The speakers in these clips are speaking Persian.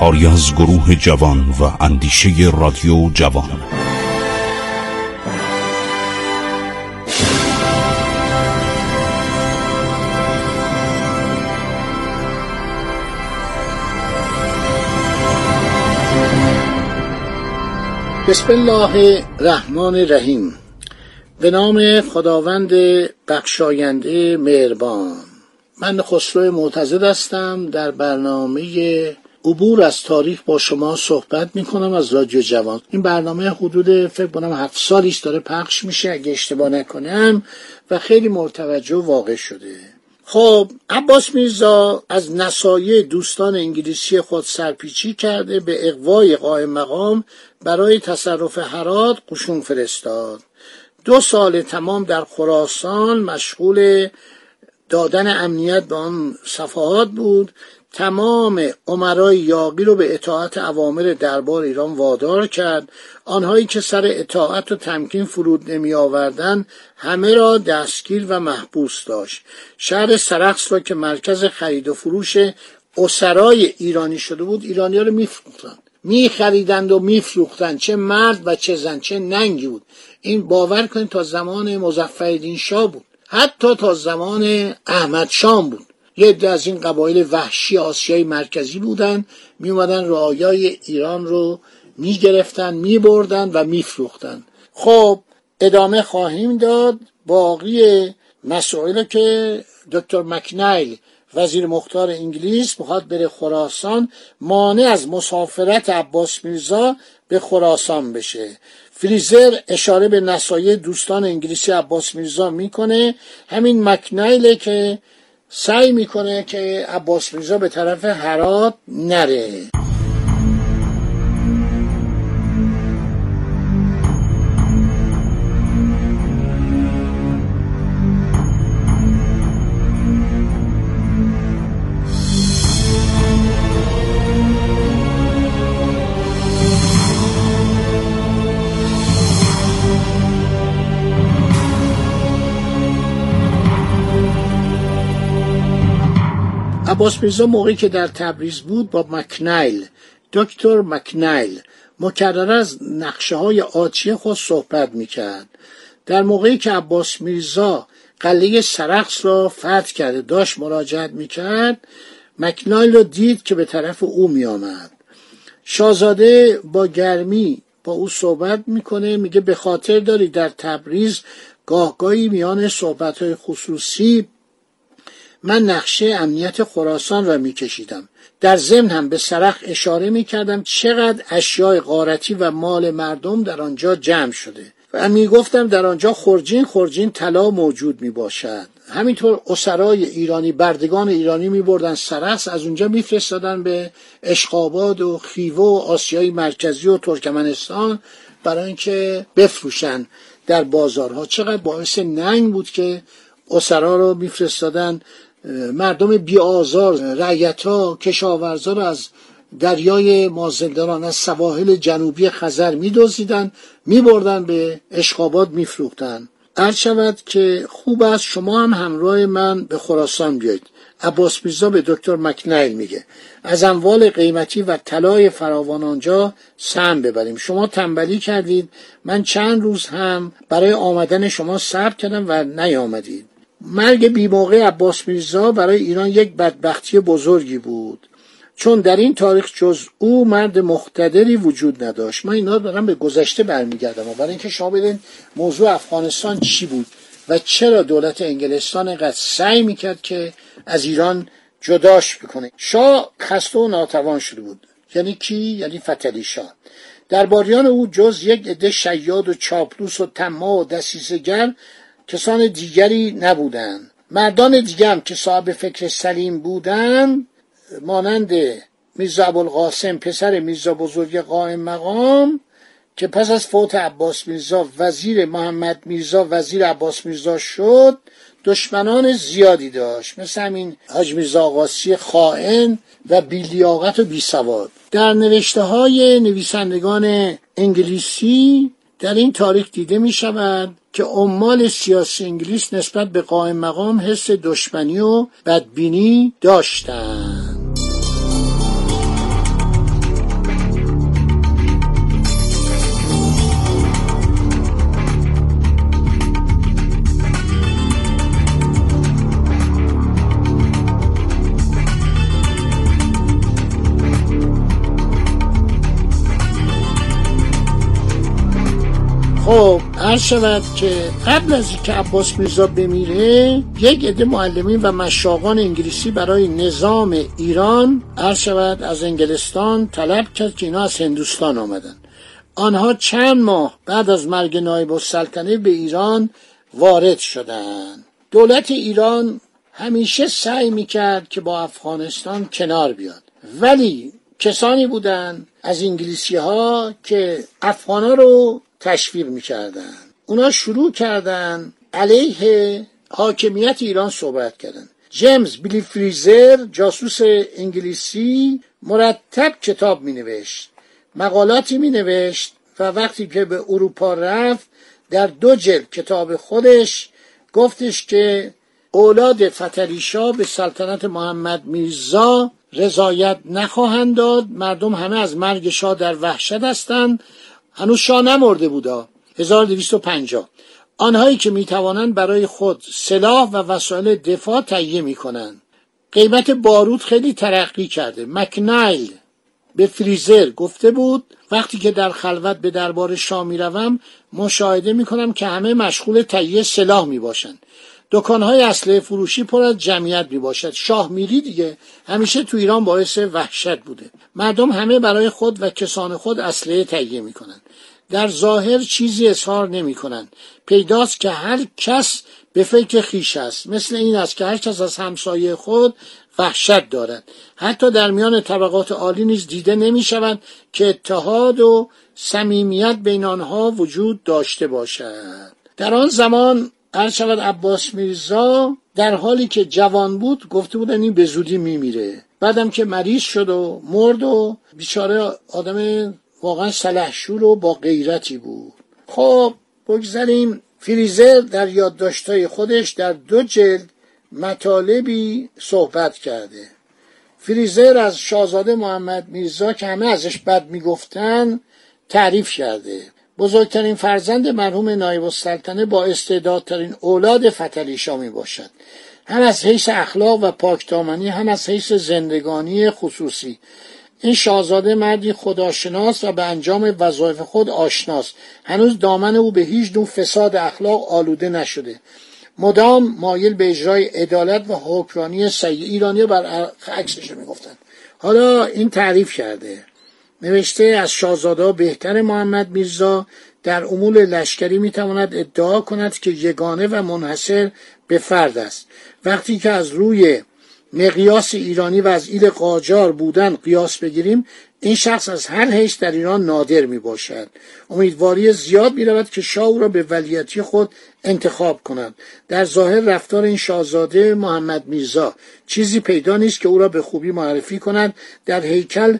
کاری از گروه جوان و اندیشه رادیو جوان. بسم الله الرحمن الرحیم. به نام خداوند بخشاینده مهربان. من خسرو معتزد هستم. در برنامه عبور از تاریخ با شما صحبت می کنم از رادیو جوان. این برنامه حدود فکر کنم هفت سالیش داره پخش میشه اگه اشتباه نکنم و خیلی مرتوجه واقع شده. خب عباس میرزا از نصایح دوستان انگلیسی خود سرپیچی کرده به اقوای قائم مقام برای تصرف حرات قشون فرستاد. دو سال تمام در خراسان مشغول دادن امنیت به آن صفحات بود. تمام عمرای یاقی رو به اطاعت اوامر دربار ایران وادار کرد. آنهایی که سر اطاعت و تمکین فرود نمی آوردن همه را دستگیر و محبوس داشت. شهر سرخس را که مرکز خرید و فروش اسرای ایرانی شده بود ایرانی ها رو میفروختند میخریدند و میفروختند چه مرد و چه زن چه ننگی بود. این باور کنید تا زمان مظفرالدین شاه بود. حتی تا زمان احمد شام بود. یه عده از این قبایل وحشی آسیای مرکزی بودن می اومدن رعایای ایران رو می گرفتن می بردن و می فروختن خب ادامه خواهیم داد باقی مسائل که دکتر مکنایل وزیر مختار انگلیس می‌خواد بره خراسان مانع از مسافرت عباس میرزا به خراسان بشه. فریزر اشاره به نصایح دوستان انگلیسی عباس میرزا می‌کنه. همین مکنایله که سعی می‌کنه که عباس میرزا به طرف هرات نره. عباس میرزا موقعی که در تبریز بود با مکنایل دکتر مکنایل مکرر از نقشه های آتیه خود صحبت می‌کرد. در موقعی که عباس میرزا قلعه سرخس را فتح کرده داشت مراجعت می‌کرد مکنایل را دید که به طرف او میآمد. شاهزاده با گرمی با او صحبت می‌کنه میگه به خاطر داری در تبریز گاهگاهی میان صحبت های خصوصی من نقشه امنیت خراسان را میکشیدم. در ضمن هم به سرخ اشاره می‌کردم چقدر اشیاء غارتی و مال مردم در آنجا جمع شده و می‌گفتم در آنجا خرجین خرجین طلا موجود می باشد همینطور اسرای ایرانی بردگان ایرانی می بردن سرخس از اونجا میفرستادن به اشقاباد و خیوه و آسیای مرکزی و ترکمنستان برای اینکه بفروشن در بازارها. چقدر باعث ننگ بود که اسرا رو میفرستادن مردم بیآزار ها کشاورزا رو از دریای مازندران از سواحل جنوبی خزر میدزدیدن میبردن به اشخابات میفروختن. عرض شود که خوب است شما هم همراه من به خراسان بیایید. عباس میرزا به دکتر مکنیل میگه. از اموال قیمتی و طلای فراوان آنجا سهم ببریم. شما تنبلی کردید. من چند روز هم برای آمدن شما صبر کردم و نیامدید. مرگ بیموقع عباس میرزا برای ایران یک بدبختی بزرگی بود. چون در این تاریخ جز او مرد مقتدری وجود نداشت. من اینا دارم به گذشته برمیگردم و برای اینکه شما بدین موضوع افغانستان چی بود و چرا دولت انگلستان اینقدر سعی می‌کرد که از ایران جداش بکنه. شاه خسته و ناتوان شده بود. یعنی کی؟ یعنی فتلی شاه. درباریان او جز یک عده شیاد و چاپلوس و طماع و دسیسهگر کسان دیگری نبودند مردان دیگر که صاحب فکر سلیم بودند مانند میرزا ابوالقاسم پسر میرزا بزرگ قائم مقام که پس از فوت عباس میرزا وزیر محمد میرزا وزیر عباس میرزا شد دشمنان زیادی داشت. مثل همین حاج میرزا خائن و بیلیاقت و بیسواد. در نوشته های نویسندگان انگلیسی در این تاریخ دیده می شود که عمال سیاسی انگلیس نسبت به قائم مقام حس دشمنی و بدبینی داشتند هر شود که قبل از اینکه عباس میرزا بمیره یک عده معلمین و مشاقان انگلیسی برای نظام ایران هر شود از انگلستان طلب کرد که اینا از هندوستان آمدن. آنها چند ماه بعد از مرگ نایب السلطنه به ایران وارد شدند دولت ایران همیشه سعی می‌کرد که با افغانستان کنار بیاد. ولی کسانی بودند از انگلیسی ها که افغان رو تشویق می‌کردن. اونا شروع کردن علیه حاکمیت ایران صحبت کردن. جیمز بیلی فریزر جاسوس انگلیسی مرتب کتاب می نوشت مقالاتی می نوشت و وقتی که به اروپا رفت در دو جلد کتاب خودش گفتش که اولاد فتریشا به سلطنت محمد میرزا رضایت نخواهند داد. مردم همه از مرگ شاه در وحشت هستند. هنوز شاه نمرده بودا. 1250 آنهایی که می‌توانند برای خود سلاح و وسایل دفاع تهیه می‌کنند. قیمت بارود خیلی ترقی کرده. مکنایل به فریزر گفته بود وقتی که در خلوت به دربار شاه می‌روم مشاهده می‌کنم که همه مشغول تهیه سلاح می‌باشند. دکانهای اسلحه فروشی پر از جمعیت می باشد شاه میری دیگه همیشه تو ایران باعث وحشت بوده. مردم همه برای خود و کسان خود اسلحه تهیه می‌کنند. در ظاهر چیزی اظهار نمی کنند پیداست که هر کس به فکر خیش است. مثل این است که هر کس از همسایه خود وحشت دارد. حتی در میان طبقات عالی نیز دیده نمی شود که اتحاد و صمیمیت بین آنها وجود داشته باشد. در آن زمان هر شود عباس میرزا در حالی که جوان بود گفته بودن این به زودی میمیره. بعدم که مریض شد و مرد و بیچاره آدم واقعا سلحشور و با غیرتی بود. خب بگذاریم فریزر در یادداشتهای خودش در دو جلد مطالبی صحبت کرده. فریزر از شاهزاده محمد میرزا که همه ازش بد می‌گفتن تعریف کرده. بزرگترین فرزند مرحوم نایب السلطنه با استعدادترین اولاد فتلیشا می باشد. هم از حیث اخلاق و پاکدامنی هم از حیث زندگانی خصوصی. این شاهزاده مردی خداشناس و به انجام وظایف خود آشناست. هنوز دامن او به هیچ نوع فساد اخلاق آلوده نشده. مدام مایل به اجرای عدالت و حکمرانی سیع ایرانی بر عکسش می‌گفتن. حالا این تعریف کرده. نوشته از شاهزاده بهتر محمد میرزا در امور لشکری می‌تواند ادعا کند که یگانه و منحصر به فرد است. وقتی که از روی مقیاس ایرانی و از ایل قاجار بودن قیاس بگیریم این شخص از هر حیث در ایران نادر می باشد امیدواری زیاد می رود که شاه او را به ولیتی خود انتخاب کند. در ظاهر رفتار این شاهزاده محمد میرزا چیزی پیدا نیست که او را به خوبی معرفی کند. در هیکل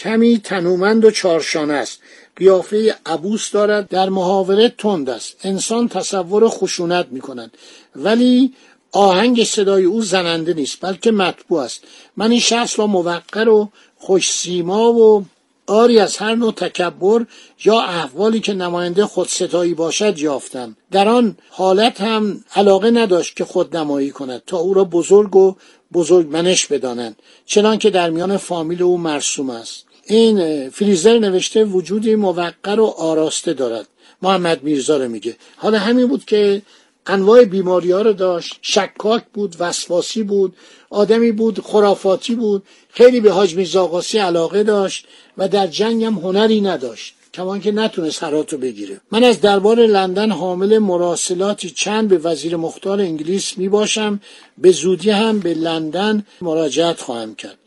کمی تنومند و چارشانه است. قیافه عبوس دارد در محاوره تند است. انسان تصور خشونت می کند ولی آهنگ صدای او زننده نیست بلکه مطبوع است. من این شخص را موقر و خوش سیما و آری از هر نوع تکبر یا احوالی که نماینده خودستایی باشد یافتم. در آن حالت هم علاقه نداشت که خود نمایی کند تا او را بزرگ و بزرگمنش بدانند. چنان که در میان فامیل او مرسوم است. این فریزر نوشته وجودی موقر و آراسته دارد. محمد میرزا رو میگه. حالا همین بود که انواع بیماری ها رو داشت. شکاک بود وسواسی بود آدمی بود خرافاتی بود. خیلی به حاج میرزا علاقه داشت و در جنگ هم هنری نداشت. کمان که نتونست هرات رو بگیره. من از دربار لندن حامل مراسلاتی چند به وزیر مختار انگلیس می باشم به زودی هم به لندن مراجعت خواهم کرد.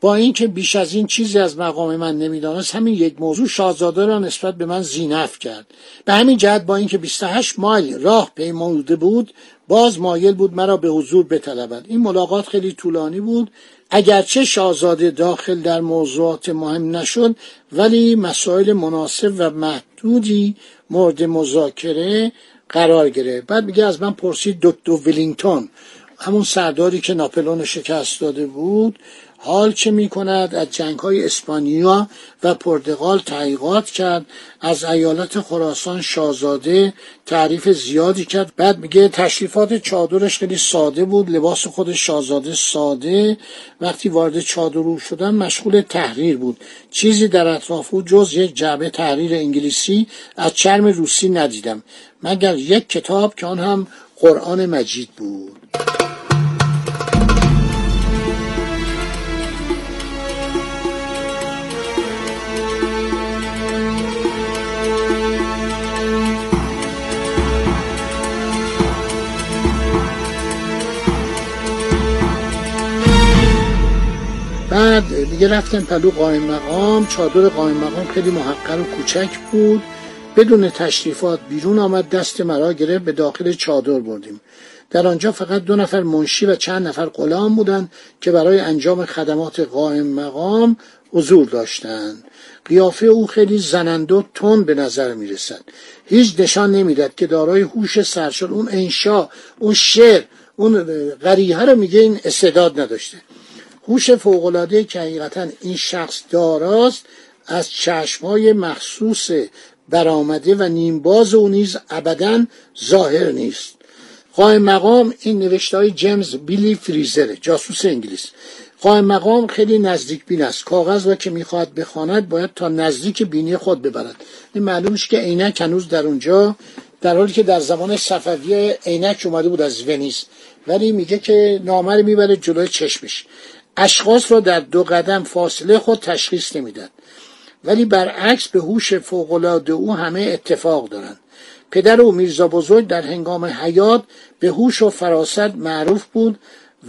با اینکه بیش از این چیزی از مقام من نمی‌دانست همین یک موضوع شاهزاده را نسبت به من زینف کرد. به همین جهت با اینکه 28 مایل راه پیموده بود باز مایل بود مرا به حضور بطلبد. این ملاقات خیلی طولانی بود. اگرچه شاهزاده داخل در موضوعات مهم نشد ولی مسائل مناسب و محدودی مورد مذاکره قرار گرفت. بعد میگه از من پرسید دکتر ولینگتون همون سرداری که ناپلون شکست داده بود حال چه می کند از جنگ های اسپانیا و پرتغال تحقیقات کرد. از ایالت خراسان شاهزاده تعریف زیادی کرد. بعد میگه تشریفات چادرش خیلی ساده بود لباس خود شاهزاده ساده. وقتی وارد چادر شدن مشغول تحریر بود. چیزی در اطراف او جز یک جعبه تحریر انگلیسی از چرم روسی ندیدم مگر یک کتاب که آن هم قرآن مجید بود. دیگه رفتم پلو قایم مقام چادر قایم مقام خیلی محقر و کوچک بود. بدون تشریفات بیرون آمد دست مرا گرفت به داخل چادر بردیم. در آنجا فقط دو نفر منشی و چند نفر غلام بودند که برای انجام خدمات قائم مقام حضور داشتند. قیافه او خیلی زننده و تند به نظر می رسد هیچ نشان نمی‌داد که دارای هوش سرشل اون انشا اون شعر اون غریحه رو میگه این استعداد نداشته. هوش فوقالعاده که حقیقتا این شخص داراست از چشمهای مخصوص برآمده و نیمباز او نیز ابدا ظاهر نیست. قائم مقام این نوشته های جیمز بیلی فریزره جاسوس انگلیس. قائم مقام خیلی نزدیک بین است. کاغذ را که می‌خواهد بخواند باید تا نزدیک بینی خود ببرد. این معلومش که عینک هنوز در اونجا در حالی که در زمان صفویه عینک اومده بود از ونیز ولی میگه که نامه رو می‌بره جلوی چشمش. اشخاص را در دو قدم فاصله خود تشخیص نمیدن ولی برعکس به هوش فوقالعاده او همه اتفاق دارند. پدر او میرزا بزرگ در هنگام حیات به هوش و فراست معروف بود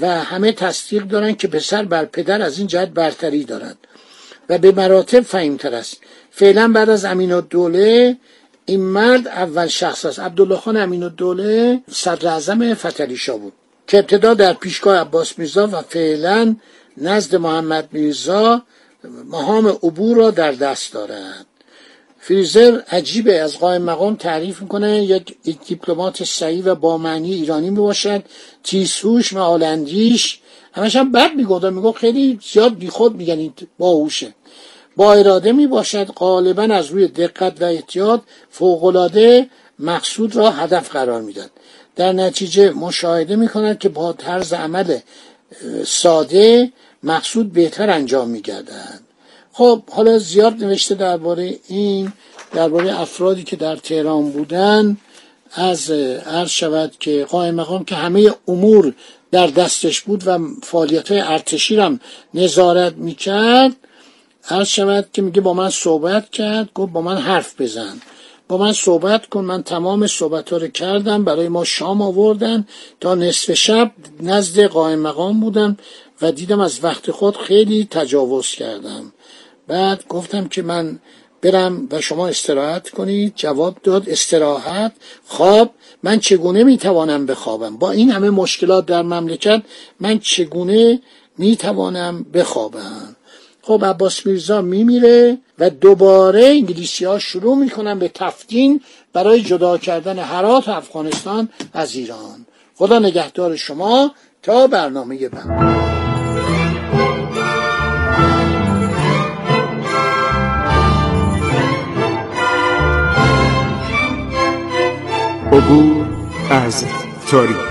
و همه تصدیق دارند که پسر بر پدر از این جهت برتری دارد و به مراتب فهیمتر است. فعلا بعد از امین الدوله این مرد اول شخص است. عبدالله خان امین الدوله صدر اعظم بود که ابتدا در پیشگاه عباس میرزا و فعلا نزد محمد میرزا مهام عبور را در دست دارد فریزر عجیبه از قائم مقام تعریف می‌کنه یک دیپلمات سعی و با معنی ایرانی می‌باشد. تیسوش و آلندیش همش هم بد می‌گفت می‌گفت خیلی زیاد بیخود میگن این باهوشه. با اراده می‌باشد غالبا از روی دقت و احتیاط فوقالعاده مقصود را هدف قرار می‌داد در نتیجه مشاهده می‌کند که با طرز عمل ساده مقصود بهتر انجام میگردند خب حالا زیاد نوشته درباره این درباره افرادی که در تهران بودن از عرض شود که قائم مقام که همه امور در دستش بود و فعالیت های ارتشی هم نظارت می‌کرد. عرض شود که میگه با من صحبت کرد گفت با من حرف بزن. با من صحبت کن. من تمام صحبت ها رو کردم. برای ما شام آوردن. تا نصف شب نزد قائم مقام بودم و دیدم از وقت خود خیلی تجاوز کردم. بعد گفتم که من برم و شما استراحت کنید. جواب داد استراحت. خواب من چگونه می‌توانم بخوابم؟ با این همه مشکلات در مملکت من چگونه می‌توانم بخوابم؟ خب عباس میرزا میمیره و دوباره انگلیسی ها شروع می‌کنن به تفتین برای جدا کردن هرات افغانستان از ایران. خدا نگهدار شما تا برنامه بعد. عبور از تاریخ.